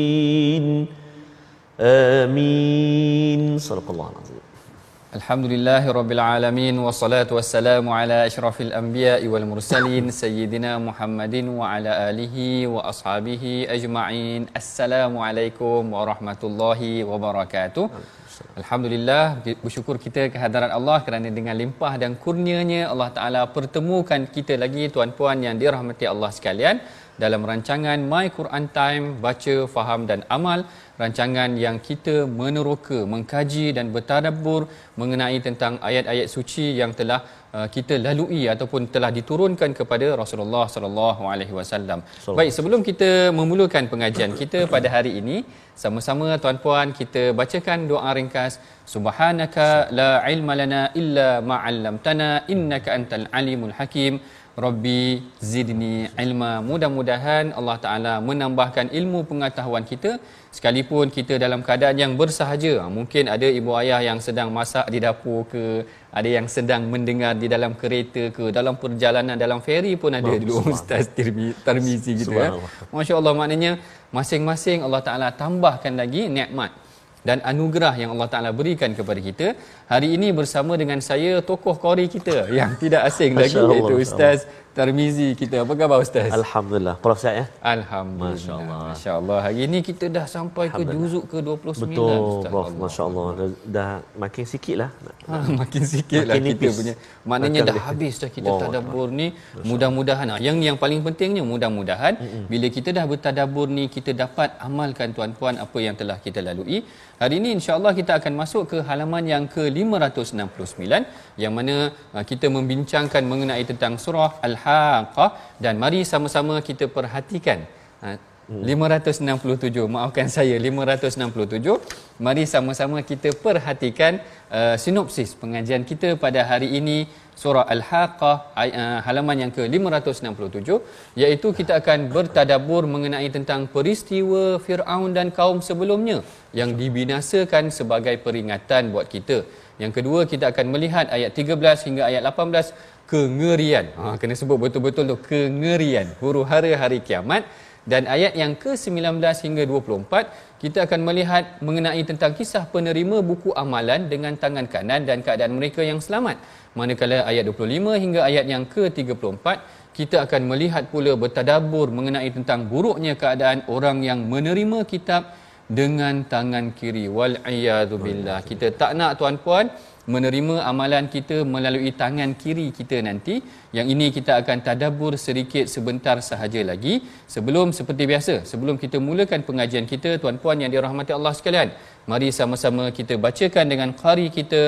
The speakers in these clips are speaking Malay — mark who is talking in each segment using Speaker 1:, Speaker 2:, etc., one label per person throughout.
Speaker 1: الضالين. آمين. صدق الله العظيم.
Speaker 2: الحمد لله رب العالمين والصلاة والسلام على أشرف الأنبياء والمرسلين سيدنا محمد وعلى آله وأصحابه أجمعين. السلام عليكم ورحمة الله وبركاته. Alhamdulillah bersyukur kita kehadiran Allah kerana dengan limpah dan kurnianya Allah Ta'ala pertemukan kita lagi tuan-puan yang dirahmati Allah sekalian dalam rancangan My Quran Time baca, faham dan amal. Rancangan yang kita meneroka, mengkaji dan bertadabbur mengenai tentang ayat-ayat suci yang telah kita lalui ataupun telah diturunkan kepada Rasulullah sallallahu alaihi wasallam. Baik, sebelum kita memulakan pengajian kita pada hari ini, sama-sama tuan-puan kita bacakan doa ringkas Subhanaka la ilma lana illa ma 'allamtana innaka antal alimul hakim. Rabbi zidni ilma. Mudah-mudahan Allah Taala menambahkan ilmu pengetahuan kita sekalipun kita dalam keadaan yang bersahaja. Ha, mungkin ada ibu ayah yang sedang masak di dapur ke, ada yang sedang mendengar di dalam kereta ke, dalam perjalanan dalam feri pun ada dulu Ustaz Tirmizi gitu ya. Masya-Allah maknanya masing-masing Allah Taala tambahkan lagi nikmat dan anugerah yang Allah Taala berikan kepada kita. Hari ini bersama dengan saya tokoh kori kita yang tidak asing lagi iaitu Ustaz Tarmizi kita. Apa khabar Ustaz?
Speaker 1: Alhamdulillah. Prof sihat ya?
Speaker 2: Alhamdulillah.
Speaker 1: Masya-Allah.
Speaker 2: Masya-Allah. Hari ini kita dah sampai ke juzuk ke 29
Speaker 1: Betul,
Speaker 2: Ustaz.
Speaker 1: Prof.
Speaker 2: Allah.
Speaker 1: Masya-Allah. Dah, dah makin sikit lah.
Speaker 2: Ha, makin sikit lah
Speaker 1: Makin
Speaker 2: kita
Speaker 1: nipis.
Speaker 2: punya. Maknanya
Speaker 1: Makan
Speaker 2: dah habis dah kita
Speaker 1: Allah
Speaker 2: tadabbur ni. Mudah-mudahan. Ha, yang yang paling pentingnya mudah-mudahan bila kita dah bertadabbur ni kita dapat amalkan tuan-puan apa yang telah kita lalui. Hari ini insya-Allah kita akan masuk ke halaman yang ke-569 yang mana uh, kita membincangkan mengenai tentang surah Al-Haqqah dan mari sama-sama kita perhatikan uh, 567 maafkan saya 567 mari sama-sama kita perhatikan uh, sinopsis pengajian kita pada hari ini. Surah al-haqqah uh, halaman yang ke-567 iaitu kita akan bertadabbur mengenai tentang peristiwa Firaun dan kaum sebelumnya yang dibinasakan sebagai peringatan buat kita yang kedua kita akan melihat ayat 13 hingga ayat 18 kengerian. Ha kena sebut betul-betul tu kengerian. Huru hara hari kiamat. Dan ayat yang ke-19 hingga 24 kita akan melihat mengenai tentang kisah penerima buku amalan dengan tangan kanan dan keadaan mereka yang selamat. Manakala ayat 25 hingga ayat yang ke-34 kita akan melihat pula bertadabbur mengenai tentang buruknya keadaan orang yang menerima kitab dengan tangan kiri wal billah. Kita tak nak tuan-puan menerima amalan kita melalui tangan kiri kita nanti. Yang ini kita akan tadabbur sedikit sebentar sahaja lagi. Sebelum seperti biasa, sebelum kita mulakan pengajian kita, tuan-puan yang dirahmati Allah sekalian, mari sama-sama kita bacakan dengan qari kita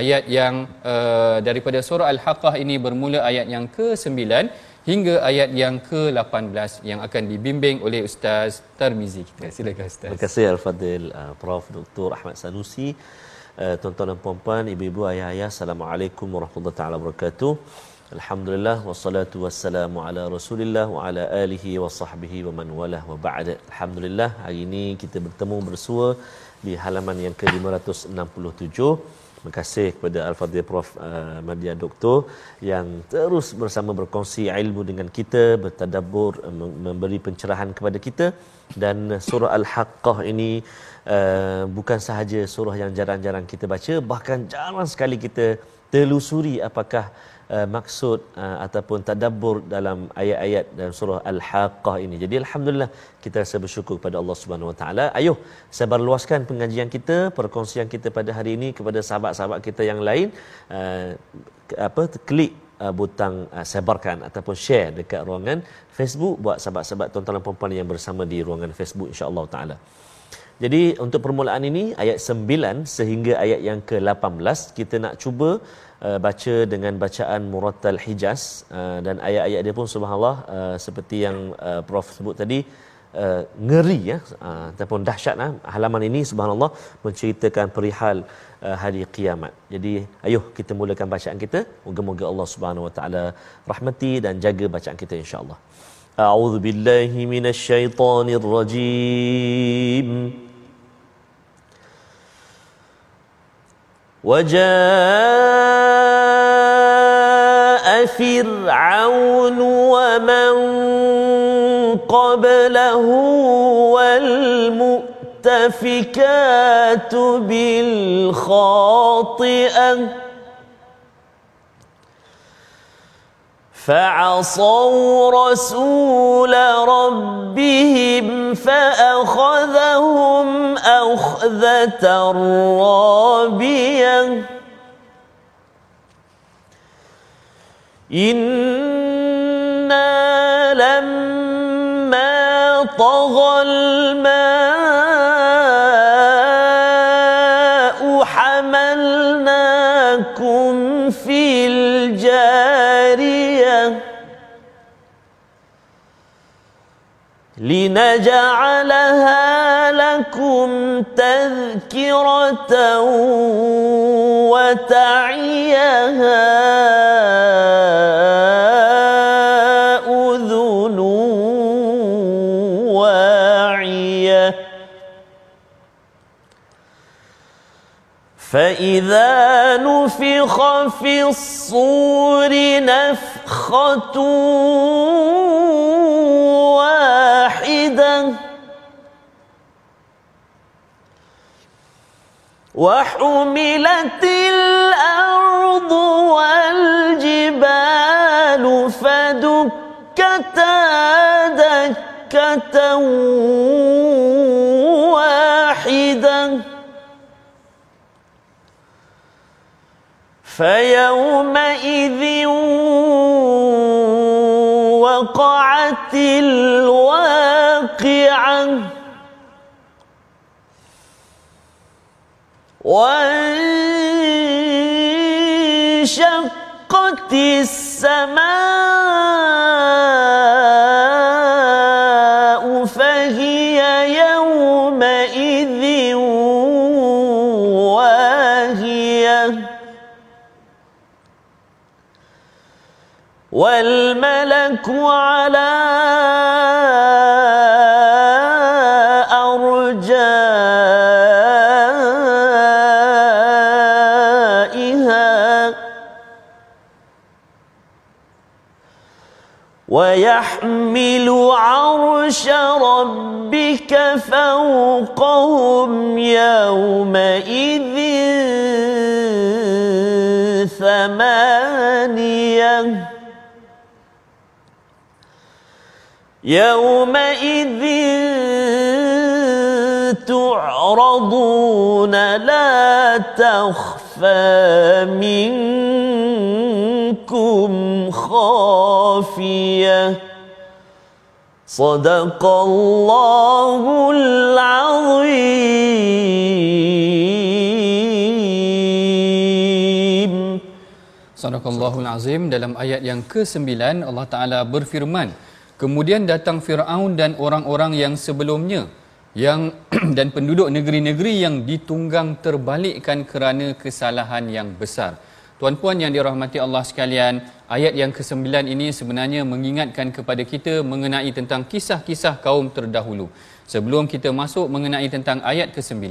Speaker 2: ayat yang uh, daripada surah Al-Haqqah ini bermula ayat yang ke-9 hingga ayat yang ke-18 yang akan dibimbing oleh Ustaz Tarmizi kita. Silakan Ustaz.
Speaker 1: Terima kasih Al-Fadil uh, Prof Dr. Ahmad Sanusi. Uh, tuan-tuan dan puan-puan, ibu-ibu, ayah-ayah, Assalamualaikum warahmatullahi taala wabarakatuh. Alhamdulillah wassalatu wassalamu ala Rasulillah wa ala alihi wa sahbihi wa man walah wa ba'da. Alhamdulillah hari ini kita bertemu bersua di halaman yang ke-567. Terima kasih kepada Al-Fadhil Prof uh, Madya Doktor yang terus bersama berkongsi ilmu dengan kita, bertadabbur, uh, mem- memberi pencerahan kepada kita. Dan surah Al-Haqqah ini uh, bukan sahaja surah yang jarang-jarang kita baca, bahkan jarang sekali kita telusuri apakah maksud uh, ataupun tadabbur dalam ayat-ayat dalam surah Al-Haqqah ini. Jadi alhamdulillah kita rasa bersyukur kepada Allah Subhanahu Wa Taala. Ayuh sebar luaskan pengajian kita, perkongsian kita pada hari ini kepada sahabat-sahabat kita yang lain. Uh, apa klik uh, butang uh, sebarkan ataupun share dekat ruangan Facebook buat sahabat-sahabat tuan-tuan dan puan-puan yang bersama di ruangan Facebook insya-Allah taala. Jadi untuk permulaan ini ayat 9 sehingga ayat yang ke-18 kita nak cuba uh, baca dengan bacaan Murattal Hijaz uh, dan ayat-ayat dia pun subhanallah uh, seperti yang uh, prof sebut tadi uh, ngeri ya uh, ataupun dahsyat uh, halaman ini subhanallah menceritakan perihal uh, hari kiamat. Jadi ayuh kita mulakan bacaan kita. Moga-moga Allah Subhanahu wa taala rahmati dan jaga bacaan kita insya-Allah. A'udzu billahi minasyaitonir rajim. وجاء فرعون ومن قبله والمؤتفكات بالخاطئة فعصوا رسول ربهم فأخذهم أخذة رابية إنا لما طغى الماء حملناكم في الجارية لنجعلها لكم تذكرة وتعيها فإذا نفخ في الصور نفخة واحدة وحملت الأرض والجبال فدكتا دكة واحدة فيومئذ وقعت الواقعة. وانشقت السماء والملك على أرجائها. ويحمل عرش ربك فوقهم يومئذ ثمانية يومئذ تعرضون لا تخفى منكم خافيه صدق الله العظيم
Speaker 2: Sadaqallahul Azim dalam ayat yang ke-9 Allah Taala berfirman Kemudian datang Firaun dan orang-orang yang sebelumnya yang dan penduduk negeri-negeri yang ditunggang terbalikkan kerana kesalahan yang besar. Tuan-puan yang dirahmati Allah sekalian, ayat yang ke-9 ini sebenarnya mengingatkan kepada kita mengenai tentang kisah-kisah kaum terdahulu. Sebelum kita masuk mengenai tentang ayat ke-9,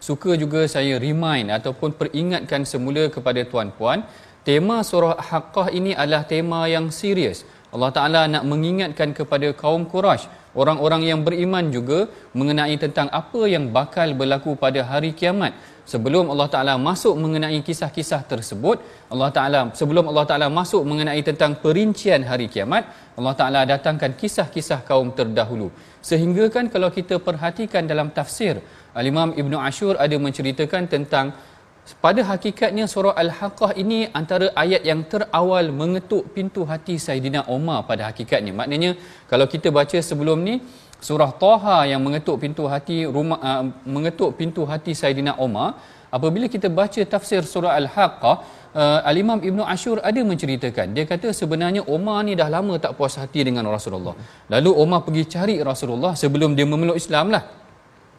Speaker 2: suka juga saya remind ataupun peringatkan semula kepada tuan-puan, tema surah Haqqah ini adalah tema yang serius. Allah Ta'ala nak mengingatkan kepada kaum Quraisy, orang-orang yang beriman juga mengenai tentang apa yang bakal berlaku pada hari kiamat. Sebelum Allah Taala masuk mengenai kisah-kisah tersebut Allah Taala sebelum Allah Taala masuk mengenai tentang perincian hari kiamat Allah Taala datangkan kisah-kisah kaum terdahulu. Sehingga kan kalau kita perhatikan dalam tafsir Al-Imam Ibnu Ashur ada menceritakan tentang pada hakikatnya surah Al-Haqqah ini antara ayat yang terawal mengetuk pintu hati Saidina Umar pada hakikatnya. Maknanya kalau kita baca sebelum ni surah Taha yang mengetuk pintu hati rumah uh, mengetuk pintu hati Saidina Umar, apabila kita baca tafsir surah Al-Haqqah uh, Al-Imam Ibnu Ashur ada menceritakan dia kata sebenarnya Umar ni dah lama tak puas hati dengan Rasulullah. Lalu Umar pergi cari Rasulullah sebelum dia memeluk Islam lah.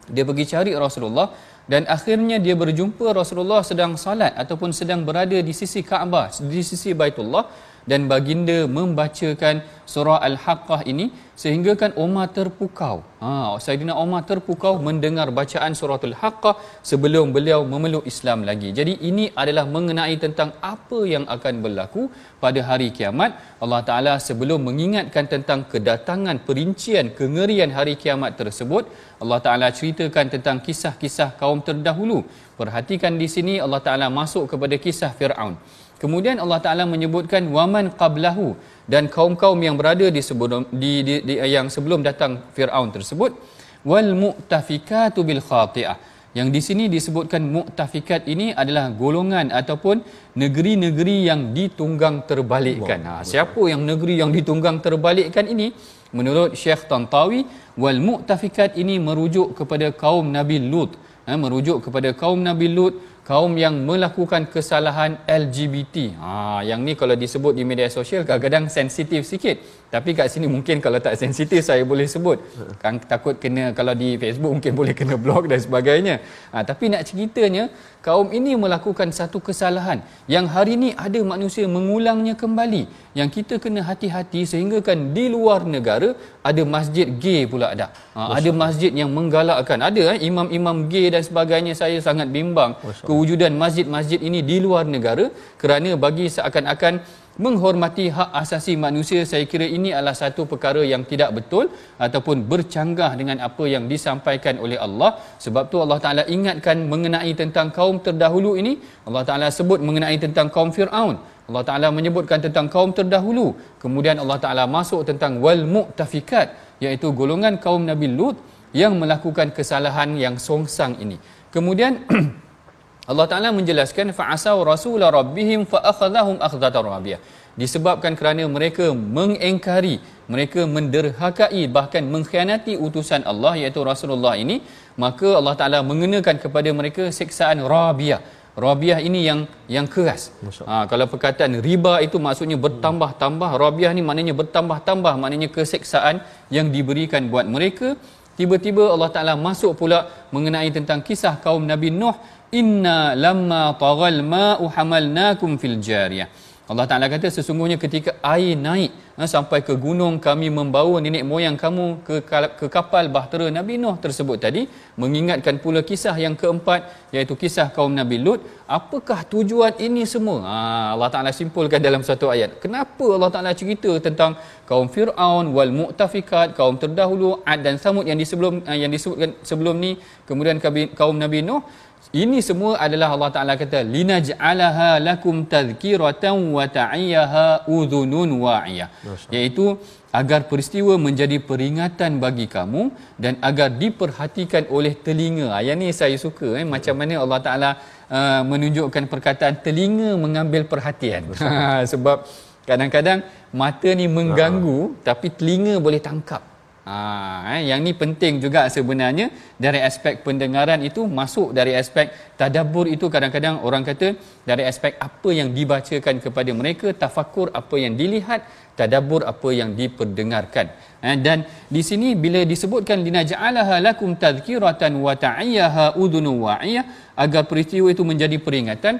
Speaker 2: Dia pergi cari Rasulullah dan akhirnya dia berjumpa Rasulullah sedang salat ataupun sedang berada di sisi Kaabah di sisi Baitullah dan baginda membacakan surah Al-Haqqah ini sehingga kan Umar terpukau. Ha, Saidina Umar terpukau mendengar bacaan suratul Haqqah sebelum beliau memeluk Islam lagi. Jadi ini adalah mengenai tentang apa yang akan berlaku pada hari kiamat. Allah Taala sebelum mengingatkan tentang kedatangan perincian kengerian hari kiamat tersebut, Allah Taala ceritakan tentang kisah-kisah kaum terdahulu. Perhatikan di sini Allah Taala masuk kepada kisah Firaun. Kemudian Allah Taala menyebutkan waman qablahu dan kaum-kaum yang berada di sebelum di, di, di yang sebelum datang Firaun tersebut wal mu'tafikatu bil khati'ah. Yang di sini disebutkan mu'tafikat ini adalah golongan ataupun negeri-negeri yang ditunggang terbalikkan. Ha, siapa yang negeri yang ditunggang terbalikkan ini? Menurut Syekh Tantawi, wal mu'tafikat ini merujuk kepada kaum Nabi Lut. Ha, merujuk kepada kaum Nabi Lut kaum yang melakukan kesalahan LGBT. Ha yang ni kalau disebut di media sosial kadang-kadang sensitif sikit. Tapi kat sini mungkin kalau tak sensitif saya boleh sebut. Kan takut kena kalau di Facebook mungkin boleh kena blog dan sebagainya. Ha tapi nak ceritanya kaum ini melakukan satu kesalahan yang hari ini ada manusia mengulangnya kembali. Yang kita kena hati-hati sehingga kan di luar negara ada masjid gay pula ada. Ha, ada masjid yang menggalakkan. Ada eh, imam-imam gay dan sebagainya saya sangat bimbang kewujudan masjid-masjid ini di luar negara kerana bagi seakan-akan menghormati hak asasi manusia saya kira ini adalah satu perkara yang tidak betul ataupun bercanggah dengan apa yang disampaikan oleh Allah. Sebab tu Allah Taala ingatkan mengenai tentang kaum terdahulu ini. Allah Taala sebut mengenai tentang kaum Firaun. Allah Taala menyebutkan tentang kaum terdahulu. Kemudian Allah Taala masuk tentang wal mu'tafikat iaitu golongan kaum Nabi Lut yang melakukan kesalahan yang songsang ini. Kemudian Allah Taala menjelaskan fa'asau rasul rabbihim fa akhadhahum akhdatan rabiyah disebabkan kerana mereka mengengkari mereka menderhakai bahkan mengkhianati utusan Allah iaitu Rasulullah ini maka Allah Taala mengenakan kepada mereka siksaan rabiyah Rabiah ini yang yang keras. Ha, kalau perkataan riba itu maksudnya bertambah-tambah. Rabiah ni maknanya bertambah-tambah. Maknanya keseksaan yang diberikan buat mereka. Tiba-tiba Allah Ta'ala masuk pula mengenai tentang kisah kaum Nabi Nuh inna lamma tagal ma'u hamalnakum fil jariyah. Allah Taala kata sesungguhnya ketika air naik ha, sampai ke gunung kami membawa nenek moyang kamu ke ke kapal bahtera Nabi Nuh tersebut tadi. Mengingatkan pula kisah yang keempat iaitu kisah kaum Nabi Lut. Apakah tujuan ini semua? Ha, Allah Taala simpulkan dalam satu ayat. Kenapa Allah Taala cerita tentang kaum Firaun wal mu'tafikat kaum terdahulu Ad dan Samud yang disebelum yang disebutkan sebelum ni kemudian kaum Nabi Nuh ini semua adalah Allah Taala kata linaj'alaha lakum tadhkiratan wa ta'iyaha udhunun wa'iyah iaitu agar peristiwa menjadi peringatan bagi kamu dan agar diperhatikan oleh telinga. Ayat ni saya suka eh macam mana Allah Taala uh, menunjukkan perkataan telinga mengambil perhatian. Sebab kadang-kadang mata ni mengganggu ha. tapi telinga boleh tangkap. Ha, eh, yang ni penting juga sebenarnya dari aspek pendengaran itu masuk dari aspek tadabbur itu kadang-kadang orang kata dari aspek apa yang dibacakan kepada mereka tafakur apa yang dilihat tadabbur apa yang diperdengarkan eh, dan di sini bila disebutkan linaja'alaha lakum tadhkiratan wa ta'iyaha udhunu wa'iyah agar peristiwa itu menjadi peringatan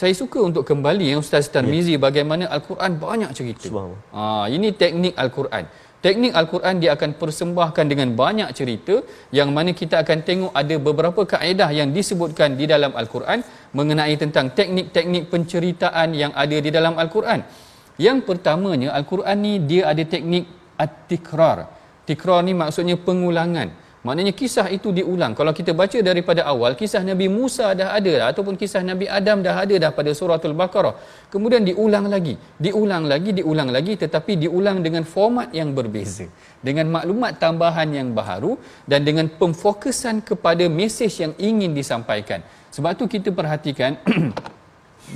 Speaker 2: saya suka untuk kembali ya Ustaz Tarmizi ya. bagaimana al-Quran banyak cerita. Ha, ini teknik al-Quran. Teknik Al-Quran dia akan persembahkan dengan banyak cerita yang mana kita akan tengok ada beberapa kaedah yang disebutkan di dalam Al-Quran mengenai tentang teknik-teknik penceritaan yang ada di dalam Al-Quran. Yang pertamanya Al-Quran ni dia ada teknik at-tikrar. tikrar ni maksudnya pengulangan Maknanya kisah itu diulang. Kalau kita baca daripada awal, kisah Nabi Musa dah ada dah, ataupun kisah Nabi Adam dah ada dah pada suratul Baqarah. Kemudian diulang lagi, diulang lagi, diulang lagi tetapi diulang dengan format yang berbeza. Dengan maklumat tambahan yang baharu dan dengan pemfokusan kepada mesej yang ingin disampaikan. Sebab tu kita perhatikan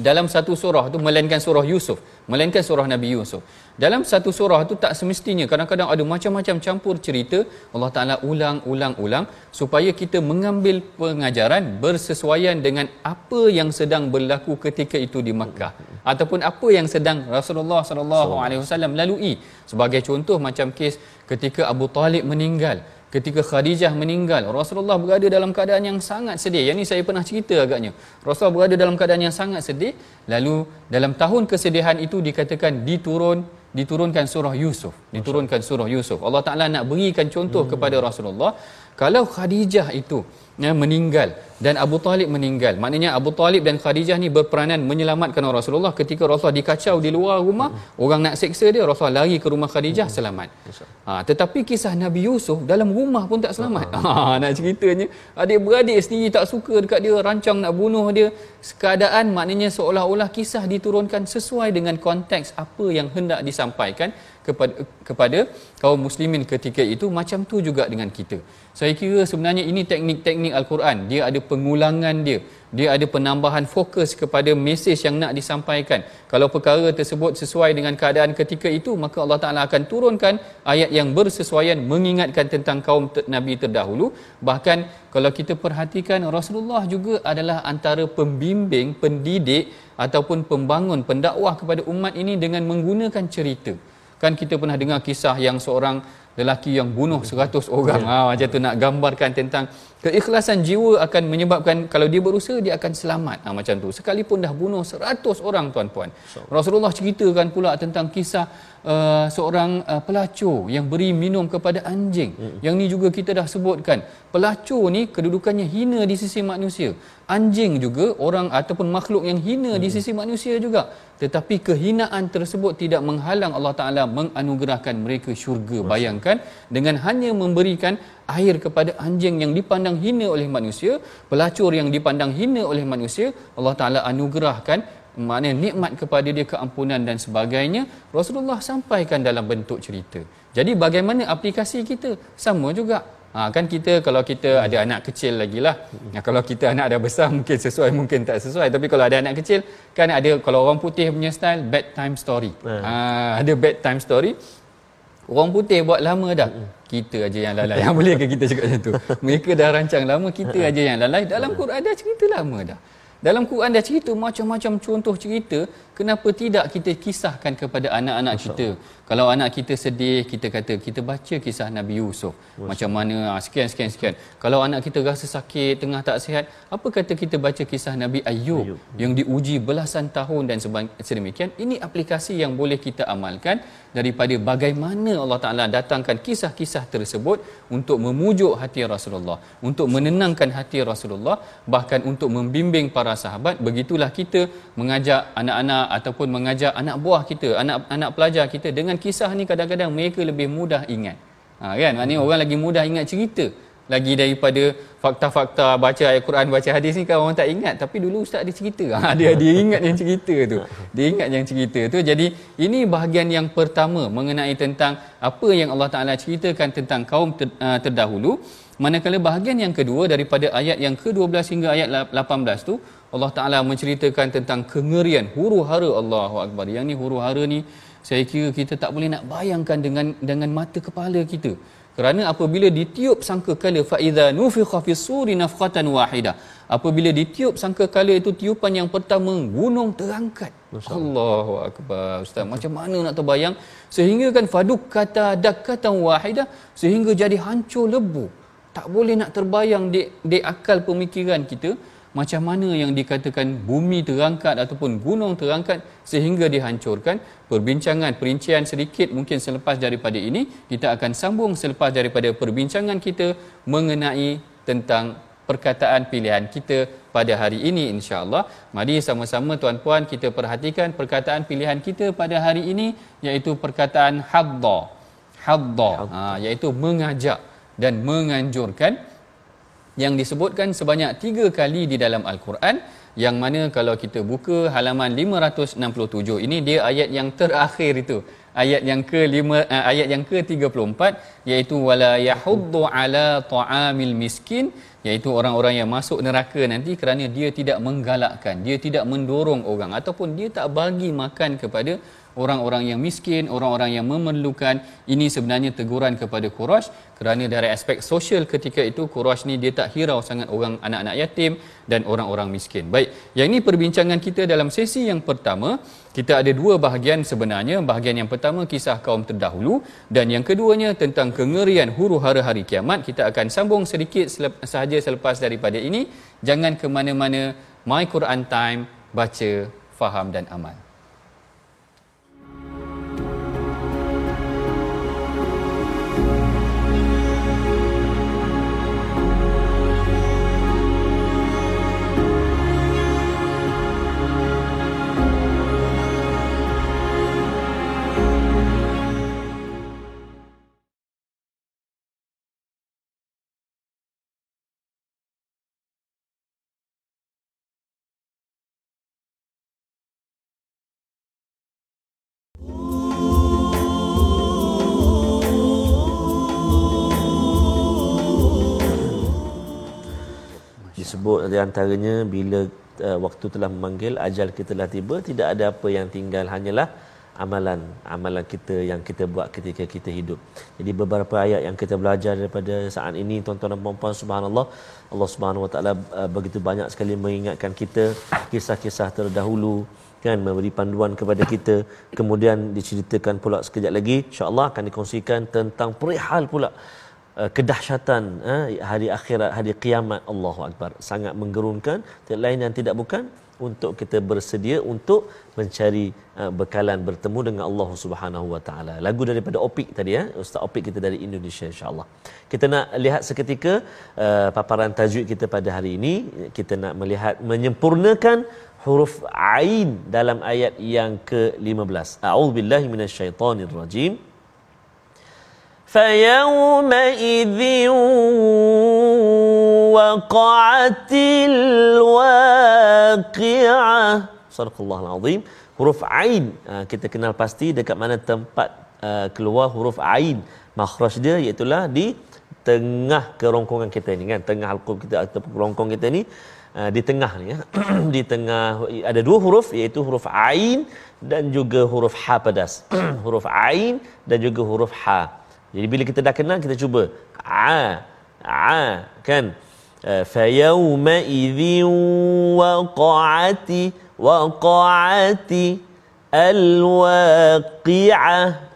Speaker 2: dalam satu surah tu melainkan surah Yusuf melainkan surah Nabi Yusuf. Dalam satu surah tu tak semestinya kadang-kadang ada macam-macam campur cerita Allah Taala ulang-ulang-ulang supaya kita mengambil pengajaran bersesuaian dengan apa yang sedang berlaku ketika itu di Makkah. Ataupun apa yang sedang Rasulullah sallallahu alaihi wasallam lalui. Sebagai contoh macam kes ketika Abu Talib meninggal ketika Khadijah meninggal Rasulullah berada dalam keadaan yang sangat sedih. Yang ini saya pernah cerita agaknya. Rasulullah berada dalam keadaan yang sangat sedih. Lalu dalam tahun kesedihan itu dikatakan diturun diturunkan surah Yusuf. Diturunkan surah Yusuf. Allah Taala nak berikan contoh hmm. kepada Rasulullah. Kalau Khadijah itu ya, meninggal dan Abu Talib meninggal. Maknanya Abu Talib dan Khadijah ni berperanan menyelamatkan Rasulullah ketika Rasulullah dikacau di luar rumah, hmm. orang nak seksa dia, Rasulullah lari ke rumah Khadijah hmm. selamat. Ha, tetapi kisah Nabi Yusuf dalam rumah pun tak selamat. Hmm. Ha, nak ceritanya adik-beradik sendiri tak suka dekat dia, rancang nak bunuh dia. Keadaan maknanya seolah-olah kisah diturunkan sesuai dengan konteks apa yang hendak disampaikan kepada kepada kaum muslimin ketika itu macam tu juga dengan kita. Saya kira sebenarnya ini teknik-teknik al-Quran. Dia ada pengulangan dia. Dia ada penambahan fokus kepada mesej yang nak disampaikan. Kalau perkara tersebut sesuai dengan keadaan ketika itu, maka Allah Taala akan turunkan ayat yang bersesuaian mengingatkan tentang kaum nabi terdahulu. Bahkan kalau kita perhatikan Rasulullah juga adalah antara pembimbing, pendidik ataupun pembangun pendakwah kepada umat ini dengan menggunakan cerita. Kan kita pernah dengar kisah yang seorang lelaki yang bunuh 100 orang. Ha, macam tu nak gambarkan tentang keikhlasan jiwa akan menyebabkan kalau dia berusaha dia akan selamat. Ha, macam tu. Sekalipun dah bunuh 100 orang tuan-puan. Rasulullah ceritakan pula tentang kisah uh, seorang uh, pelacur yang beri minum kepada anjing. Hmm. yang ni juga kita dah sebutkan. Pelacur ni kedudukannya hina di sisi manusia. Anjing juga orang ataupun makhluk yang hina hmm. di sisi manusia juga. Tetapi kehinaan tersebut tidak menghalang Allah Taala menganugerahkan mereka syurga. Bayangkan dengan hanya memberikan air kepada anjing yang dipandang hina oleh manusia pelacur yang dipandang hina oleh manusia Allah Taala anugerahkan maknanya nikmat kepada dia keampunan dan sebagainya Rasulullah sampaikan dalam bentuk cerita jadi bagaimana aplikasi kita sama juga Ha, kan kita kalau kita ada anak kecil lagi lah. Ya, kalau kita anak dah besar mungkin sesuai mungkin tak sesuai. Tapi kalau ada anak kecil kan ada kalau orang putih punya style bedtime story. Ha, ada bedtime story. Orang putih buat lama dah. Kita aja yang lalai. Yang boleh ke kita cakap macam tu? Mereka dah rancang lama, kita aja yang lalai. Dalam Quran ada cerita lama dah. Dalam Quran ada cerita macam-macam contoh cerita kenapa tidak kita kisahkan kepada anak-anak kita? Kalau anak kita sedih kita kata kita baca kisah Nabi Yusuf. Masya. macam mana? Ah, sekian sekian sekian. Kalau anak kita rasa sakit tengah tak sihat apa kata kita baca kisah Nabi Ayub, Ayub. yang diuji belasan tahun dan sedemikian? Ini aplikasi yang boleh kita amalkan daripada bagaimana Allah Taala datangkan kisah-kisah tersebut untuk memujuk hati Rasulullah untuk menenangkan hati Rasulullah bahkan untuk membimbing para sahabat. Begitulah kita mengajak anak-anak ataupun mengajak anak buah kita, anak-anak pelajar kita dengan kisah ni kadang-kadang mereka lebih mudah ingat. Ha, kan? Maknanya orang lagi mudah ingat cerita. Lagi daripada fakta-fakta baca ayat Quran baca hadis ni kan orang tak ingat. Tapi dulu ustaz ada cerita. Ha, dia dia ingat yang cerita tu. Dia ingat yang cerita tu. Jadi ini bahagian yang pertama mengenai tentang apa yang Allah Taala ceritakan tentang kaum ter, uh, terdahulu. Manakala bahagian yang kedua daripada ayat yang ke-12 hingga ayat 18 tu Allah Taala menceritakan tentang kengerian huru-hara Allahu Akbar. Yang ni huru-hara ni saya kira kita tak boleh nak bayangkan dengan dengan mata kepala kita. Kerana apabila ditiup sangka kala fa idza nufikha fis suri nafqatan wahida. Apabila ditiup sangka kala itu tiupan yang pertama gunung terangkat. Allahu akbar. Ustaz macam mana nak terbayang? Sehingga kan faduk kata dakatan wahida sehingga jadi hancur lebu. Tak boleh nak terbayang di, di akal pemikiran kita macam mana yang dikatakan bumi terangkat ataupun gunung terangkat sehingga dihancurkan? Perbincangan perincian sedikit mungkin selepas daripada ini. Kita akan sambung selepas daripada perbincangan kita mengenai tentang perkataan pilihan kita pada hari ini insya-Allah. Mari sama-sama tuan-puan kita perhatikan perkataan pilihan kita pada hari ini iaitu perkataan hadda. Hadda. Ha, iaitu mengajak dan menganjurkan yang disebutkan sebanyak tiga kali di dalam al-Quran yang mana kalau kita buka halaman 567 ini dia ayat yang terakhir itu. Ayat yang ke 5 uh, ayat yang ke 34 iaitu wala yahuddu ala ta'amil miskin iaitu orang-orang yang masuk neraka nanti kerana dia tidak menggalakkan dia tidak mendorong orang ataupun dia tak bagi makan kepada orang-orang yang miskin, orang-orang yang memerlukan. Ini sebenarnya teguran kepada Quraisy kerana dari aspek sosial ketika itu Quraisy ni dia tak hirau sangat orang anak-anak yatim dan orang-orang miskin. Baik, yang ini perbincangan kita dalam sesi yang pertama. Kita ada dua bahagian sebenarnya. Bahagian yang pertama kisah kaum terdahulu dan yang keduanya tentang kengerian huru-hara hari kiamat. Kita akan sambung sedikit sahaja selepas daripada ini. Jangan ke mana-mana. My Quran Time, baca, faham dan amal.
Speaker 1: Disebut di antaranya bila uh, waktu telah memanggil ajal kita telah tiba tidak ada apa yang tinggal hanyalah amalan amalan kita yang kita buat ketika kita hidup. Jadi beberapa ayat yang kita belajar daripada saat ini tuan-tuan dan puan-puan subhanallah Allah Subhanahu wa taala uh, begitu banyak sekali mengingatkan kita kisah-kisah terdahulu kan memberi panduan kepada kita kemudian diceritakan pula sekejap lagi insya-Allah akan dikongsikan tentang perihal pula Uh, kedahsyatan uh, hari akhirat hari kiamat Allahu akbar. Sangat menggerunkan. Tidak lain yang tidak bukan untuk kita bersedia untuk mencari uh, bekalan bertemu dengan Allah Subhanahu wa taala. Lagu daripada Opik tadi ya ustaz Opik kita dari Indonesia insyaallah. Kita nak lihat seketika uh, paparan tajwid kita pada hari ini. Kita nak melihat menyempurnakan huruf ain dalam ayat yang ke-15 a'udzubillahi minasyaitonirrajim فيومئذ وقعت الواقعة صدق الله العظيم huruf ain uh, kita kenal pasti dekat mana tempat uh, keluar huruf ain makhraj dia iaitu di tengah kerongkongan kita ni kan tengah halqum kita atau kerongkong kita ni uh, di tengah ni ya di tengah ada dua huruf iaitu huruf ain dan juga huruf ha pedas huruf ain dan juga huruf ha jadi bila kita dah kenal kita cuba a a kan? Fa yauma idzin waqa'ati waqa'ati alwaqi'ah.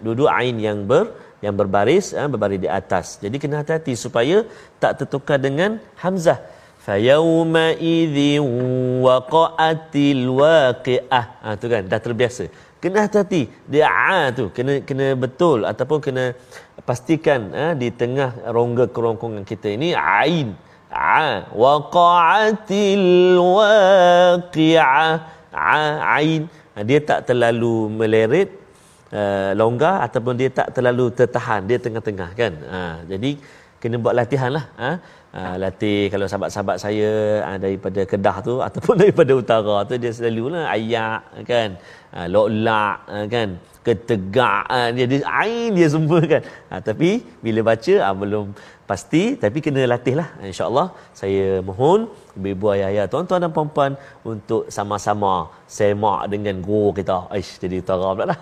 Speaker 1: Duduk ain yang ber yang berbaris eh, berbaris di atas. Jadi kena hati-hati supaya tak tertukar dengan hamzah. Fa yauma idzin waqa'atil waqi'ah ha tu kan dah terbiasa kena hati-hati. Dia a tu kena kena betul ataupun kena pastikan eh, di tengah rongga kerongkongan kita ini ain. A waqa'atil waqi'ah. A ain. Dia tak terlalu meleret uh, longgar ataupun dia tak terlalu tertahan. Dia tengah-tengah kan? Ha, jadi kena buat latihan lah ha? Ha, latih kalau sahabat-sahabat saya ha, daripada Kedah tu ataupun daripada utara tu dia selalu lah ayak kan? Ha, loklak ha, kan? Ketegaan dia, dia ain dia semua kan? Ha, tapi bila baca ha, belum pasti tapi kena latih lah. insyaAllah saya mohon ibu-ibu ayah-ayah tuan-tuan dan puan-puan untuk sama-sama semak dengan guru kita. Aish jadi utara pula lah.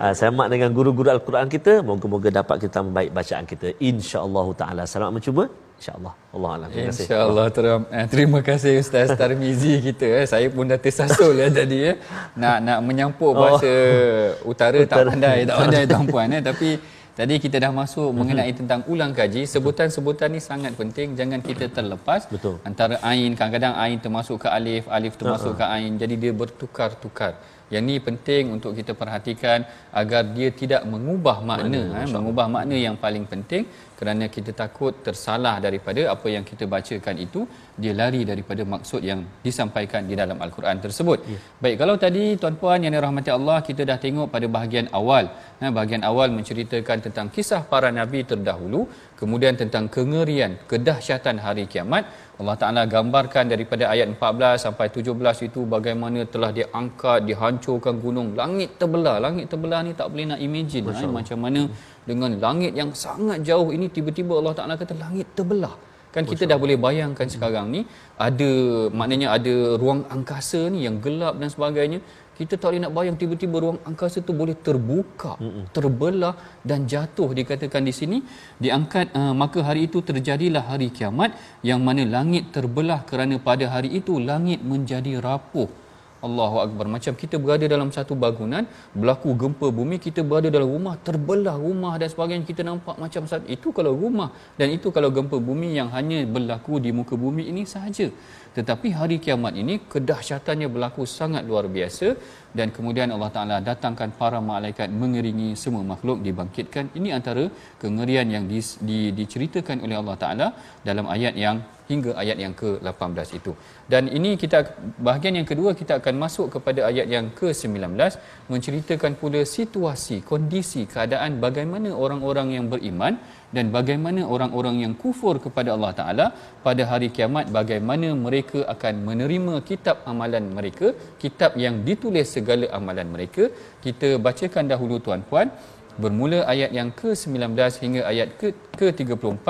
Speaker 1: Ha, semak dengan guru-guru Al-Quran kita moga-moga dapat kita membaik bacaan kita. insyaAllah ta'ala. Selamat mencuba InsyaAllah. Allah Alam.
Speaker 2: Terima kasih. InsyaAllah. Terima, eh, terima kasih Ustaz Tarmizi kita. Eh. Saya pun dah tersasul ya tadi. Eh. Nak nak menyampuk oh. bahasa oh. utara, utara, tak pandai. Tak pandai tuan-puan. Eh. Tapi tadi kita dah masuk mm-hmm. mengenai tentang ulang kaji. Sebutan-sebutan ni sangat penting. Jangan kita terlepas.
Speaker 1: Betul.
Speaker 2: Antara ain. Kadang-kadang ain termasuk ke alif. Alif termasuk uh-huh. ke ain. Jadi dia bertukar-tukar. Yang ni penting untuk kita perhatikan agar dia tidak mengubah makna, makna ha, mengubah makna yang paling penting kerana kita takut tersalah daripada apa yang kita bacakan itu dia lari daripada maksud yang disampaikan di dalam al-Quran tersebut. Ya. Baik kalau tadi tuan-puan yang dirahmati Allah kita dah tengok pada bahagian awal. Nah bahagian awal menceritakan tentang kisah para nabi terdahulu, kemudian tentang kengerian, kedahsyatan hari kiamat. Allah Taala gambarkan daripada ayat 14 sampai 17 itu bagaimana telah diangkat, dihancurkan gunung, langit terbelah. Langit terbelah ni tak boleh nak imagine. Eh, macam mana dengan langit yang sangat jauh ini tiba-tiba Allah Taala kata langit terbelah. Kan kita dah boleh bayangkan sekarang ni ada maknanya ada ruang angkasa ni yang gelap dan sebagainya kita tak boleh nak bayang tiba-tiba ruang angkasa tu boleh terbuka hmm. terbelah dan jatuh dikatakan di sini diangkat uh, maka hari itu terjadilah hari kiamat yang mana langit terbelah kerana pada hari itu langit menjadi rapuh Allahu Akbar. Macam kita berada dalam satu bangunan, berlaku gempa bumi, kita berada dalam rumah, terbelah rumah dan sebagainya. Kita nampak macam saat itu kalau rumah dan itu kalau gempa bumi yang hanya berlaku di muka bumi ini sahaja. Tetapi hari kiamat ini kedahsyatannya berlaku sangat luar biasa dan kemudian Allah Taala datangkan para malaikat mengiringi semua makhluk dibangkitkan. Ini antara kengerian yang di, di, diceritakan oleh Allah Taala dalam ayat yang hingga ayat yang ke-18 itu. Dan ini kita bahagian yang kedua kita akan masuk kepada ayat yang ke-19 menceritakan pula situasi, kondisi, keadaan bagaimana orang-orang yang beriman dan bagaimana orang-orang yang kufur kepada Allah Taala pada hari kiamat bagaimana mereka akan menerima kitab amalan mereka, kitab yang ditulis segala amalan mereka. Kita bacakan dahulu tuan-puan bermula ayat yang ke-19 hingga ayat ke-34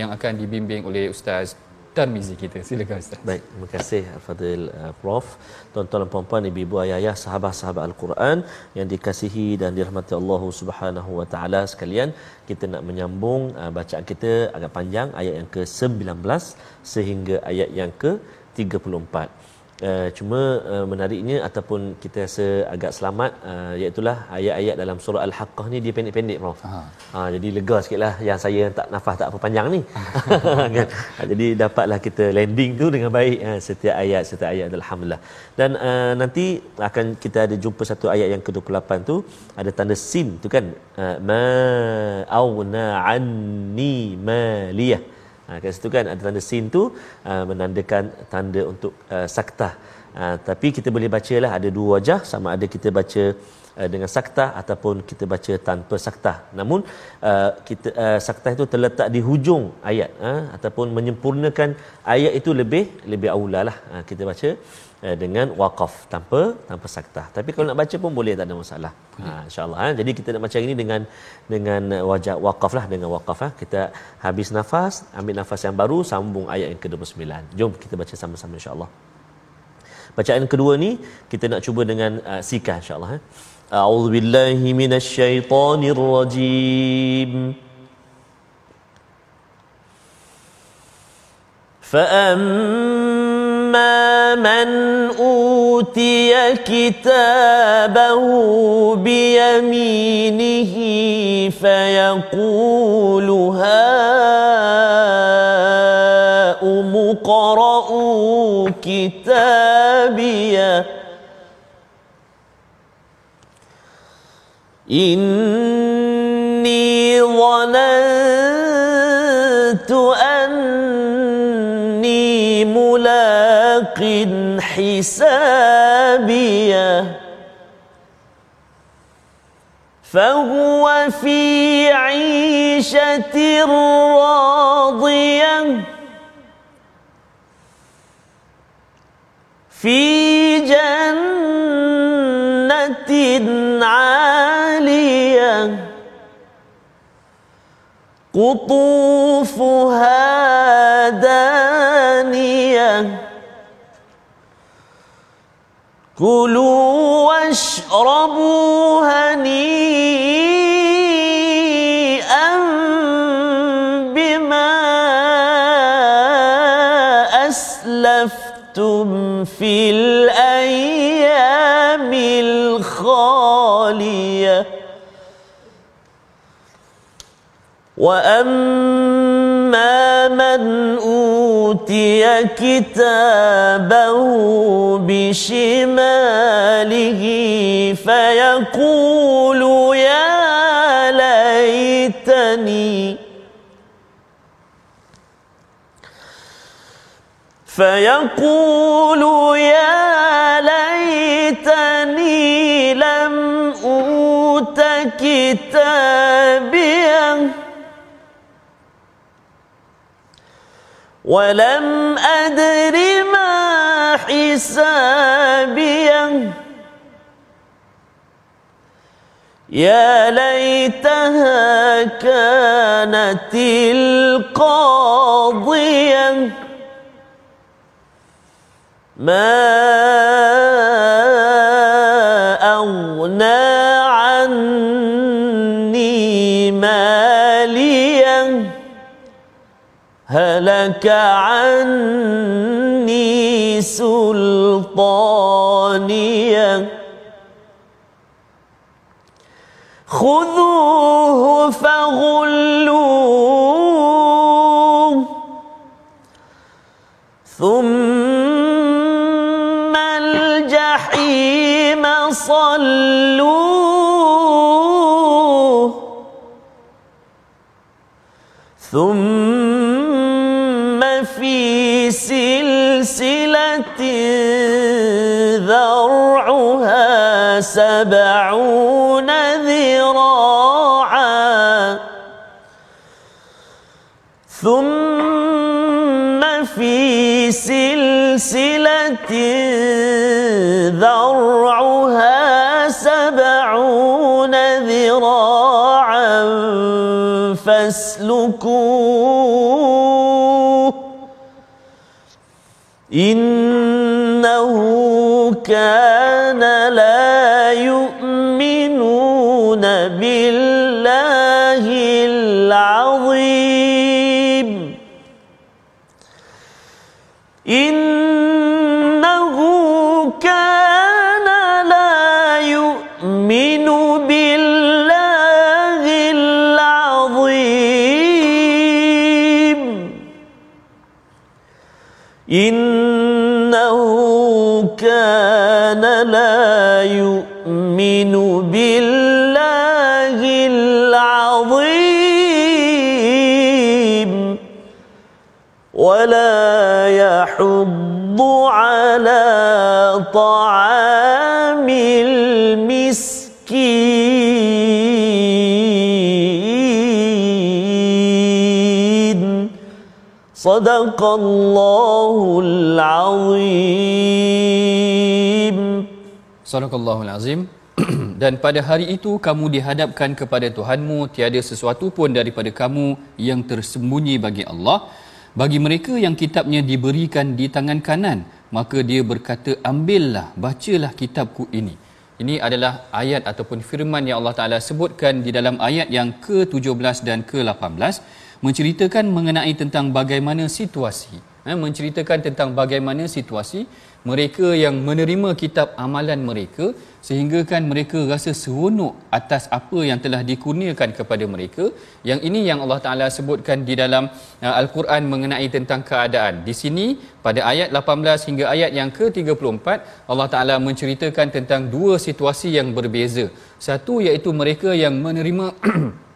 Speaker 2: yang akan dibimbing oleh Ustaz Tarmizi kita. Silakan Ustaz.
Speaker 1: Baik, terima kasih Al-Fadhil uh, Prof. Tuan-tuan dan puan-puan, ibu-ibu, ayah-ayah, sahabat-sahabat Al-Quran yang dikasihi dan dirahmati Allah Subhanahu wa taala sekalian, kita nak menyambung uh, bacaan kita agak panjang ayat yang ke-19 sehingga ayat yang ke-34. Uh, cuma uh, menariknya ataupun kita rasa agak selamat uh, iaitu ayat-ayat dalam surah Al-Haqqah ni dia pendek-pendek Prof. Ha. Ha, jadi lega sikitlah yang saya tak nafas tak apa panjang ni. kan? Ha, jadi dapatlah kita landing tu dengan baik ha, setiap ayat setiap ayat alhamdulillah. Dan uh, nanti akan kita ada jumpa satu ayat yang ke-28 tu ada tanda sin tu kan uh, ma auna anni maliyah. Ha, kat situ kan ada tanda sin tu uh, menandakan tanda untuk uh, saktah. Uh, tapi kita boleh bacalah ada dua wajah sama ada kita baca uh, dengan saktah ataupun kita baca tanpa saktah. Namun uh, kita uh, saktah itu terletak di hujung ayat uh, ataupun menyempurnakan ayat itu lebih lebih aulalah uh, kita baca eh, dengan waqaf tanpa tanpa saktah. Tapi kalau nak baca pun boleh tak ada masalah. Ha insya-Allah ha. Jadi kita nak baca ini dengan dengan wajah waqaf lah dengan waqaf ha. Kita habis nafas, ambil nafas yang baru sambung ayat yang ke-29. Jom kita baca sama-sama insya-Allah. Bacaan kedua ni kita nak cuba dengan uh, sika insya-Allah ha. A'udzubillahi minasyaitonirrajim. فأما أما من أوتي كتابه بيمينه فيقول هاؤم اقرءوا كتابيه إني ظننت حسابية. فهو في عيشة راضية. في جنة عالية. قطوفها دانيه كلوا واشربوا هنيئا بما أسلفتم في الأيام الخالية. وأما من أوتي كتابه بشماله شماله فيقول يا ليتني فيقول يا ليتني لم أوت كتابيا ولم أدر ما حسابيا يا ليتها كانت القاضية. ما هلك عني سلطانيا خذوه فغلوه. ثم الجحيم صلوه. ثم سبعون ذراعا. ثم في سلسلة ذرعها سبعون ذراعا. فاسلكوه. إنه إنه كان لا يؤمن بالله العظيم ولا يحض على طعام المسكين. صدق الله العظيم
Speaker 2: Sadaqallahul Azim. Dan pada hari itu kamu dihadapkan kepada Tuhanmu tiada sesuatu pun daripada kamu yang tersembunyi bagi Allah. Bagi mereka yang kitabnya diberikan di tangan kanan, maka dia berkata, "Ambillah, bacalah kitabku ini." Ini adalah ayat ataupun firman yang Allah Taala sebutkan di dalam ayat yang ke-17 dan ke-18 menceritakan mengenai tentang bagaimana situasi. Eh, menceritakan tentang bagaimana situasi mereka yang menerima kitab amalan mereka sehingga kan mereka rasa seronok atas apa yang telah dikurniakan kepada mereka. Yang ini yang Allah Taala sebutkan di dalam uh, al-Quran mengenai tentang keadaan. Di sini pada ayat 18 hingga ayat yang ke-34 Allah Taala menceritakan tentang dua situasi yang berbeza. Satu iaitu mereka yang menerima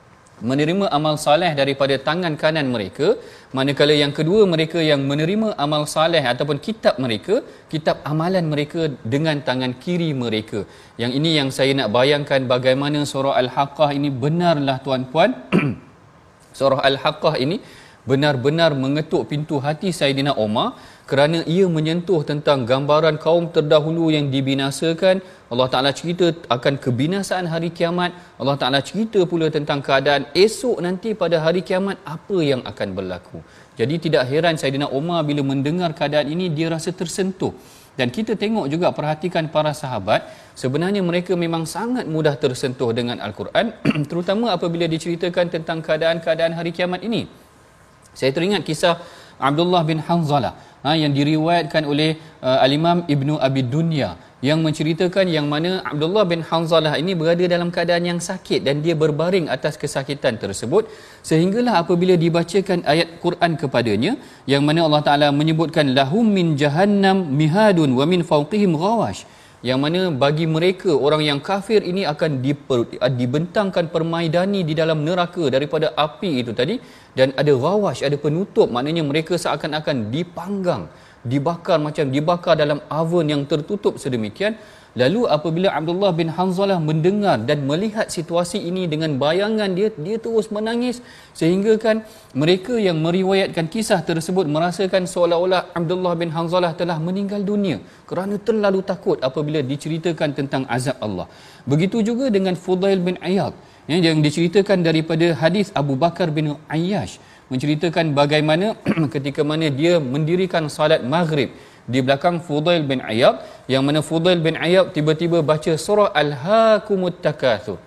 Speaker 2: menerima amal saleh daripada tangan kanan mereka manakala yang kedua mereka yang menerima amal saleh ataupun kitab mereka kitab amalan mereka dengan tangan kiri mereka. Yang ini yang saya nak bayangkan bagaimana surah al-haqqah ini benarlah tuan-puan. Surah al-haqqah ini benar-benar mengetuk pintu hati Saidina Umar kerana ia menyentuh tentang gambaran kaum terdahulu yang dibinasakan Allah Taala cerita akan kebinasaan hari kiamat. Allah Taala cerita pula tentang keadaan esok nanti pada hari kiamat apa yang akan berlaku. Jadi tidak heran Saidina Umar bila mendengar keadaan ini dia rasa tersentuh. Dan kita tengok juga perhatikan para sahabat sebenarnya mereka memang sangat mudah tersentuh dengan al-Quran terutama apabila diceritakan tentang keadaan-keadaan hari kiamat ini. Saya teringat kisah Abdullah bin Hanzalah ha, yang diriwayatkan oleh uh, Al-Imam Ibnu Abi Dunya yang menceritakan yang mana Abdullah bin Hanzalah ini berada dalam keadaan yang sakit dan dia berbaring atas kesakitan tersebut. Sehinggalah apabila dibacakan ayat Quran kepadanya yang mana Allah Taala menyebutkan lahum min jahannam mihadun wa min fawqihim ghawash yang mana bagi mereka orang yang kafir ini akan diper, dibentangkan permaidani di dalam neraka daripada api itu tadi. Dan ada rawash ada penutup. Maknanya mereka seakan-akan dipanggang dibakar macam dibakar dalam oven yang tertutup sedemikian Lalu apabila Abdullah bin Hanzalah mendengar dan melihat situasi ini dengan bayangan dia, dia terus menangis sehingga kan mereka yang meriwayatkan kisah tersebut merasakan seolah-olah Abdullah bin Hanzalah telah meninggal dunia kerana terlalu takut apabila diceritakan tentang azab Allah. Begitu juga dengan Fudail bin Ayyad ya, yang diceritakan daripada hadis Abu Bakar bin Ayyash menceritakan bagaimana ketika mana dia mendirikan salat maghrib di belakang Fudail bin Ayyab yang mana Fudail bin Ayyab tiba-tiba baca surah Al-Hakumut Takathur.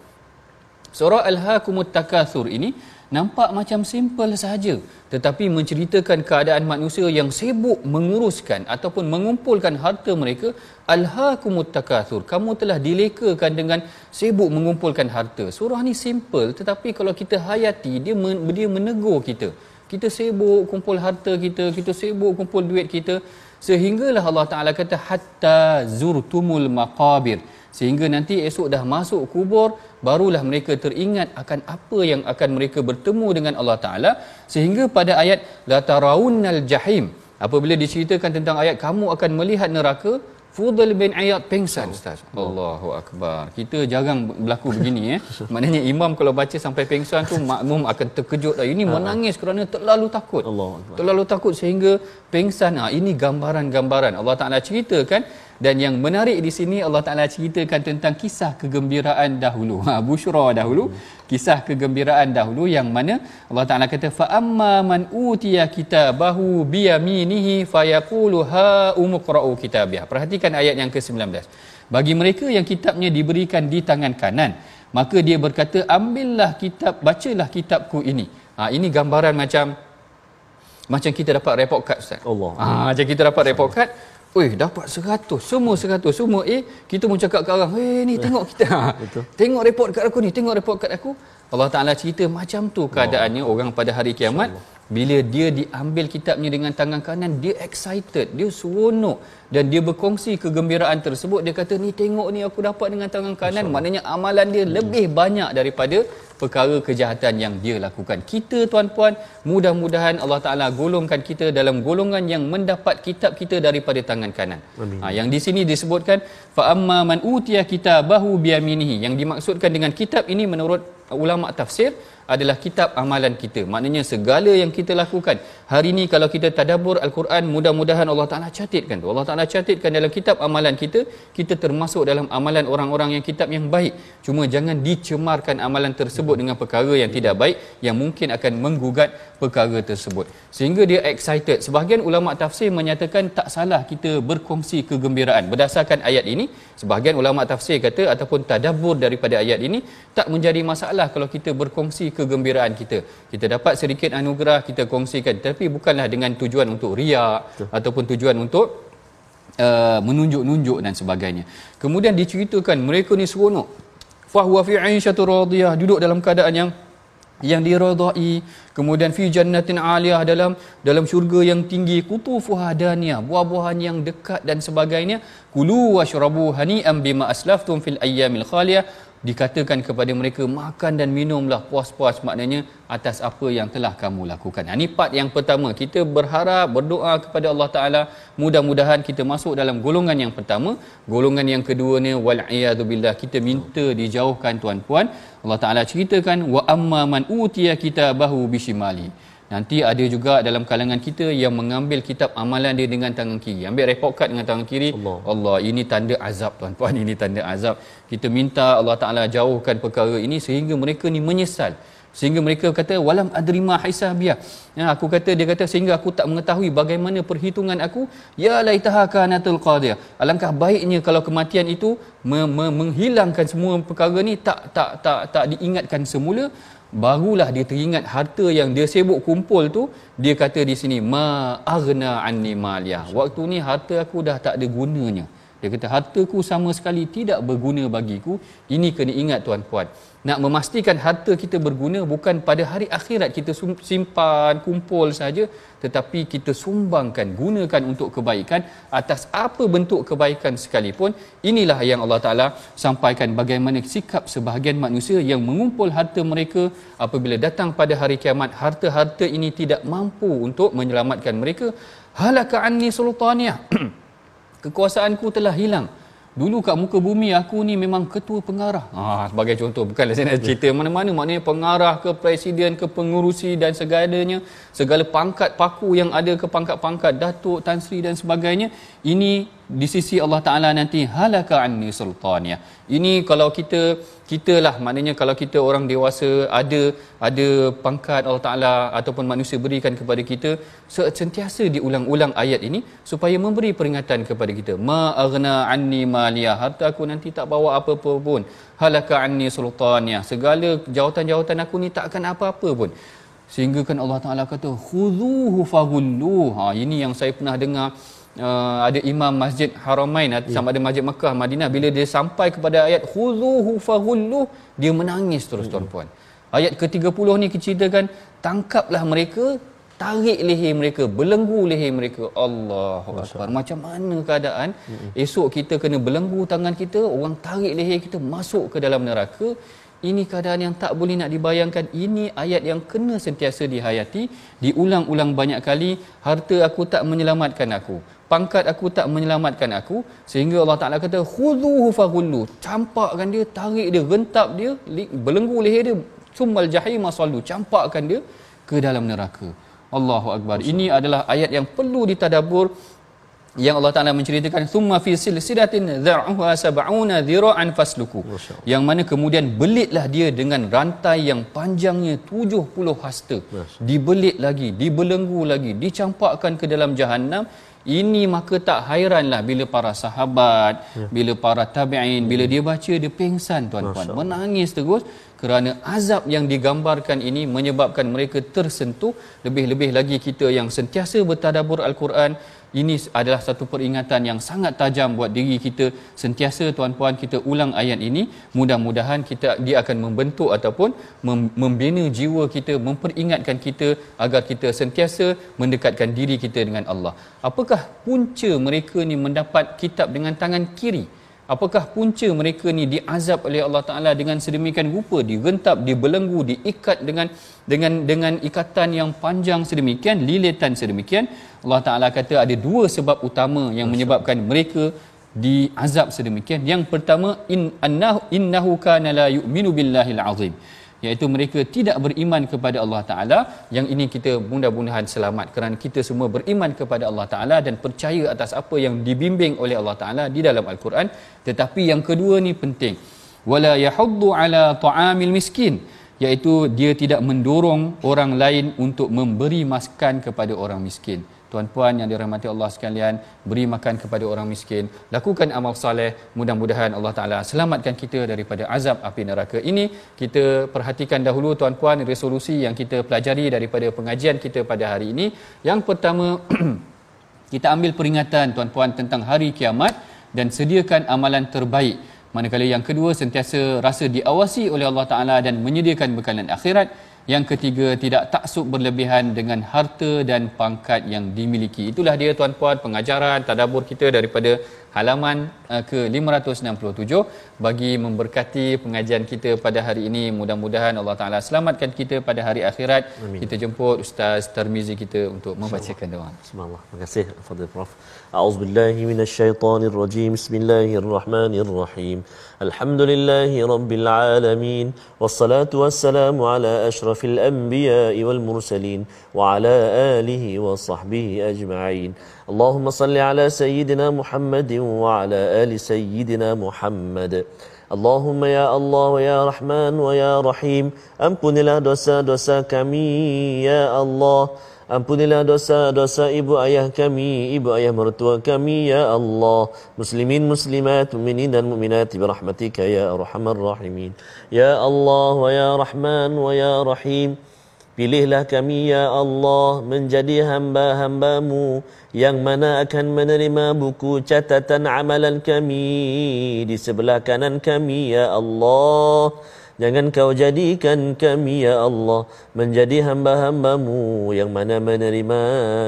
Speaker 2: Surah Al-Hakumut Takathur ini nampak macam simple sahaja tetapi menceritakan keadaan manusia yang sibuk menguruskan ataupun mengumpulkan harta mereka Al-Hakumut Takathur. Kamu telah dilekakan dengan sibuk mengumpulkan harta. Surah ni simple tetapi kalau kita hayati dia dia menegur kita. Kita sibuk kumpul harta kita, kita sibuk kumpul duit kita sehinggalah Allah Taala kata hatta zurtumul maqabir. Sehingga nanti esok dah masuk kubur barulah mereka teringat akan apa yang akan mereka bertemu dengan Allah Taala. Sehingga pada ayat la tarawunnal jahim. Apabila diceritakan tentang ayat kamu akan melihat neraka Fudal bin Ayat pengsan ustaz. Oh. Allahu akbar. Kita jarang berlaku begini eh. Maknanya imam kalau baca sampai pengsan tu makmum akan terkejut dah. Ini ha. menangis kerana terlalu takut. Allah Terlalu takut sehingga pengsan. Ha, ini gambaran-gambaran Allah Taala ceritakan dan yang menarik di sini Allah Taala ceritakan tentang kisah kegembiraan dahulu. Ha busyra dahulu, kisah kegembiraan dahulu yang mana Allah Taala kata fa amma man utiya kitabahu bi yaminihi fayaqulu ha umqra'u kitabiah. Perhatikan ayat yang ke-19. Bagi mereka yang kitabnya diberikan di tangan kanan, maka dia berkata ambillah kitab bacalah kitabku ini. Ha ini gambaran macam macam kita dapat report card Ustaz. Allah. Ha macam kita dapat report card Weh, dapat seratus. Semua seratus. Semua A, kita pun cakap ke orang, eh ni tengok kita. Betul. Tengok report kat aku ni, tengok report kat aku. Allah Ta'ala cerita macam tu keadaannya oh. orang pada hari kiamat. Bila dia diambil kitabnya dengan tangan kanan, dia excited, dia seronok dan dia berkongsi kegembiraan tersebut. Dia kata, ni tengok ni aku dapat dengan tangan kanan. Maknanya amalan dia hmm. lebih banyak daripada perkara kejahatan yang dia lakukan. Kita tuan-puan, mudah-mudahan Allah Taala golongkan kita dalam golongan yang mendapat kitab kita daripada tangan kanan. Ha, yang di sini disebutkan fa amma man utiya kitabahu biyaminihi. Yang dimaksudkan dengan kitab ini menurut ulama tafsir adalah kitab amalan kita. Maknanya segala yang kita lakukan. Hari ini kalau kita tadabbur al-Quran, mudah-mudahan Allah Taala catatkan tu. Allah Taala catatkan dalam kitab amalan kita, kita termasuk dalam amalan orang-orang yang kitab yang baik. Cuma jangan dicemarkan amalan tersebut dengan perkara yang tidak baik yang mungkin akan menggugat perkara tersebut. Sehingga dia excited. Sebahagian ulama tafsir menyatakan tak salah kita berkongsi kegembiraan berdasarkan ayat ini. Sebahagian ulama tafsir kata ataupun tadabbur daripada ayat ini tak menjadi masalah kalau kita berkongsi kegembiraan kita. Kita dapat sedikit anugerah kita kongsikan tapi bukanlah dengan tujuan untuk riak ataupun tujuan untuk uh, menunjuk-nunjuk dan sebagainya. Kemudian diceritakan mereka ni seronok. Fahuwa fi 'aishatur radiyah duduk dalam keadaan yang yang diradai kemudian fi jannatin aliyah dalam dalam syurga yang tinggi kutufuha daniyah buah-buahan yang dekat dan sebagainya kulu washrabu hani'an bima aslaftum fil ayyamil khaliyah dikatakan kepada mereka makan dan minumlah puas-puas maknanya atas apa yang telah kamu lakukan. Ini part yang pertama. Kita berharap berdoa kepada Allah Taala mudah-mudahan kita masuk dalam golongan yang pertama. Golongan yang kedua ni wal billah kita minta dijauhkan tuan-puan. Allah Taala ceritakan wa amma man utiya kitabahu bishimali. Nanti ada juga dalam kalangan kita yang mengambil kitab amalan dia dengan tangan kiri. Ambil report card dengan tangan kiri. Allah, Allah ini tanda azab tuan-tuan. Ini tanda azab. Kita minta Allah Ta'ala jauhkan perkara ini sehingga mereka ni menyesal. Sehingga mereka kata, walam adrima hisabiyah. Ya, aku kata, dia kata, sehingga aku tak mengetahui bagaimana perhitungan aku. Ya laitaha kanatul qadiyah. Alangkah baiknya kalau kematian itu menghilangkan semua perkara ni tak tak tak tak diingatkan semula barulah dia teringat harta yang dia sibuk kumpul tu dia kata di sini ma aghna anni maliyah waktu ni harta aku dah tak ada gunanya Dia kata hartaku sama sekali tidak berguna bagiku. Ini kena ingat tuan-puan. Nak memastikan harta kita berguna bukan pada hari akhirat kita simpan, kumpul saja tetapi kita sumbangkan, gunakan untuk kebaikan atas apa bentuk kebaikan sekalipun. Inilah yang Allah Taala sampaikan bagaimana sikap sebahagian manusia yang mengumpul harta mereka apabila datang pada hari kiamat harta-harta ini tidak mampu untuk menyelamatkan mereka. Halaka anni sultaniyah. Kekuasaanku telah hilang. Dulu kat muka bumi aku ni memang ketua pengarah. Ha, sebagai contoh, bukanlah saya nak cerita mana-mana. Maknanya pengarah ke presiden ke pengurusi dan segalanya. Segala pangkat paku yang ada ke pangkat-pangkat Datuk, Tan Sri dan sebagainya. Ini di sisi Allah Ta'ala nanti halaka anni sultaniyah. Ini kalau kita kita lah maknanya kalau kita orang dewasa ada ada pangkat Allah Taala ataupun manusia berikan kepada kita sentiasa diulang-ulang ayat ini supaya memberi peringatan kepada kita. Ma aghna anni maliya harta aku nanti tak bawa apa-apa pun. Halaka anni sultaniyah segala jawatan-jawatan aku ni tak akan apa-apa pun. Sehingga kan Allah Taala kata khuzuhu faghullu ha ini yang saya pernah dengar uh, ada imam masjid haramain yeah. sama ada masjid Mekah Madinah. Bila dia sampai kepada ayat khuzuhu faghullu dia menangis terus tuan puan ayat ke-30 ni ceritakan tangkaplah mereka tarik leher mereka belenggu leher mereka. Allahu akbar. Macam mana keadaan? Mm-hmm. esok kita kena belenggu tangan kita orang tarik leher kita masuk ke dalam neraka. Ini keadaan yang tak boleh nak dibayangkan. Ini ayat yang kena sentiasa dihayati diulang-ulang banyak kali. Harta aku tak menyelamatkan aku pangkat aku tak menyelamatkan aku sehingga Allah Taala kata khuzuhu faghullu. Campakkan dia tarik dia rentap dia belenggu leher dia summal jahim masallu campakkan dia ke dalam neraka. Allahu akbar. Ini adalah ayat yang perlu ditadabbur yang Allah Taala menceritakan summa fi silsilatin dhar'uha sab'una dhira'an fasluku. Yang mana kemudian belitlah dia dengan rantai yang panjangnya 70 hasta. Dibelit lagi dibelenggu lagi dicampakkan ke dalam jahanam ini maka tak hairanlah bila para sahabat, ya. bila para tabi'in, bila dia baca dia pengsan tuan-tuan, menangis terus kerana azab yang digambarkan ini menyebabkan mereka tersentuh. Lebih-lebih lagi kita yang sentiasa bertadabbur al-Quran ini adalah satu peringatan yang sangat tajam buat diri kita. Sentiasa tuan-puan kita ulang ayat ini. Mudah-mudahan kita dia akan membentuk ataupun membina jiwa kita memperingatkan kita agar kita sentiasa mendekatkan diri kita dengan Allah. Apakah punca mereka ni mendapat kitab dengan tangan kiri apakah punca mereka ni diazab oleh Allah Taala dengan sedemikian rupa digentap dibelenggu diikat dengan dengan dengan ikatan yang panjang sedemikian lilitan sedemikian? Allah Taala kata ada dua sebab utama yang menyebabkan mereka diazab sedemikian. Yang pertama in annahu innahu kana la yu'minu billahil azim iaitu mereka tidak beriman kepada Allah Taala. Yang ini kita mudah-mudahan selamat kerana kita semua beriman kepada Allah Taala dan percaya atas apa yang dibimbing oleh Allah Taala di dalam al-Quran. Tetapi yang kedua ni penting. Wala yahuddu ala ta'amil miskin iaitu dia tidak mendorong orang lain untuk memberi makan kepada orang miskin tuan-puan yang dirahmati Allah sekalian beri makan kepada orang miskin. Lakukan amal soleh mudah-mudahan Allah taala selamatkan kita daripada azab api neraka ini. Kita perhatikan dahulu tuan-puan resolusi yang kita pelajari daripada pengajian kita pada hari ini. Yang pertama kita ambil peringatan tuan-puan tentang hari kiamat dan sediakan amalan terbaik. Manakala yang kedua sentiasa rasa diawasi oleh Allah taala dan menyediakan bekalan akhirat yang ketiga, tidak taksub berlebihan dengan harta dan pangkat yang dimiliki. Itulah dia tuan-puan pengajaran tadabur kita daripada halaman uh, ke-567 bagi memberkati pengajian kita pada hari ini. Mudah-mudahan Allah Taala selamatkan kita pada hari akhirat. Amin. Kita jemput Ustaz Tarmizi kita untuk membacakan doa.
Speaker 1: Bismillah. Terima kasih Fadil Prof. أعوذ بالله من الشيطان الرجيم. بسم الله الرحمن الرحيم. الحمد لله رب العالمين والصلاة والسلام على أشرف الأنبياء والمرسلين وعلى آله وصحبه أجمعين. اللهم صل على سيدنا محمد وعلى آل سيدنا محمد. اللهم يا الله يا رحمن ويا رحيم أمكن لا دوسا دوسا كمي يا الله. Ampunilah dosa-dosa ibu ayah kami, ibu ayah mertua kami, ya Allah. Muslimin, muslimat, muminin dan muminat, birahmatika ya arhamar rahimin. Ya Allah wa ya Rahman wa ya Rahim. Pilihlah kami ya Allah menjadi hamba-hambamu yang mana akan menerima buku catatan amalan kami di sebelah kanan kami ya Allah. Jangan kau jadikan kami ya Allah menjadi hamba-hambamu yang mana menerima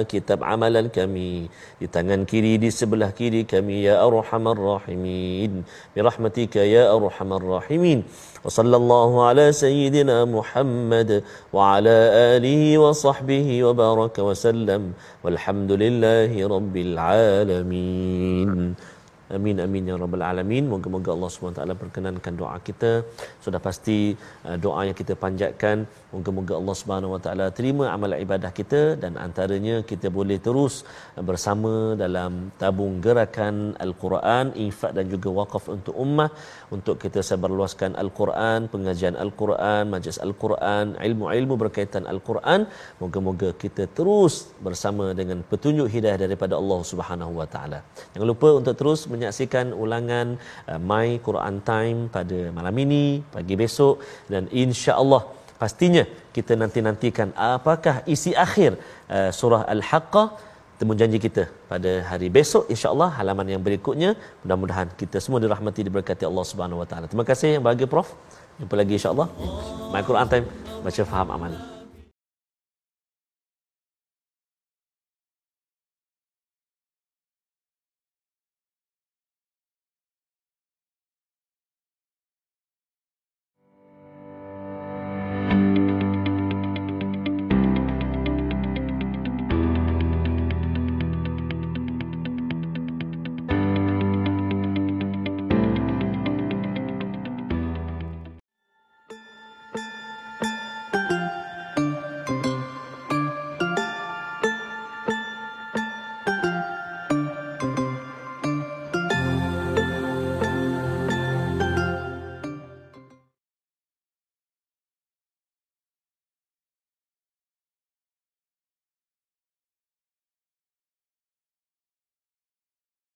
Speaker 1: kitab amalan kami. Di tangan kiri di sebelah kiri kami ya arhamar rahimin. Bi rahmatika ya arhamar rahimin. Wa sallallahu ala sayyidina Muhammad wa ala alihi wa sahbihi wa baraka wa sallam. Walhamdulillahi rabbil alamin Amin amin ya rabbal alamin. Moga-moga Allah SWT perkenankan doa kita. Sudah pasti uh, doa yang kita panjatkan moga-moga Allah Subhanahu Wa Taala terima amal ibadah kita dan antaranya kita boleh terus bersama dalam tabung gerakan Al-Quran, infak dan juga wakaf untuk ummah untuk kita sebarluaskan Al-Quran, pengajian Al-Quran, majlis Al-Quran, ilmu-ilmu berkaitan Al-Quran. Moga-moga kita terus bersama dengan petunjuk hidayah daripada Allah Subhanahu Wa Taala. Jangan lupa untuk terus menyaksikan ulangan uh, My Quran Time pada malam ini, pagi besok dan insya-Allah pastinya kita nanti-nantikan apakah isi akhir uh, surah Al-Haqqah temu janji kita pada hari besok insya-Allah halaman yang berikutnya mudah-mudahan kita semua dirahmati diberkati Allah Subhanahu Wa Taala. Terima kasih yang bahagia Prof. Jumpa lagi insya-Allah. My Quran Time baca faham amal.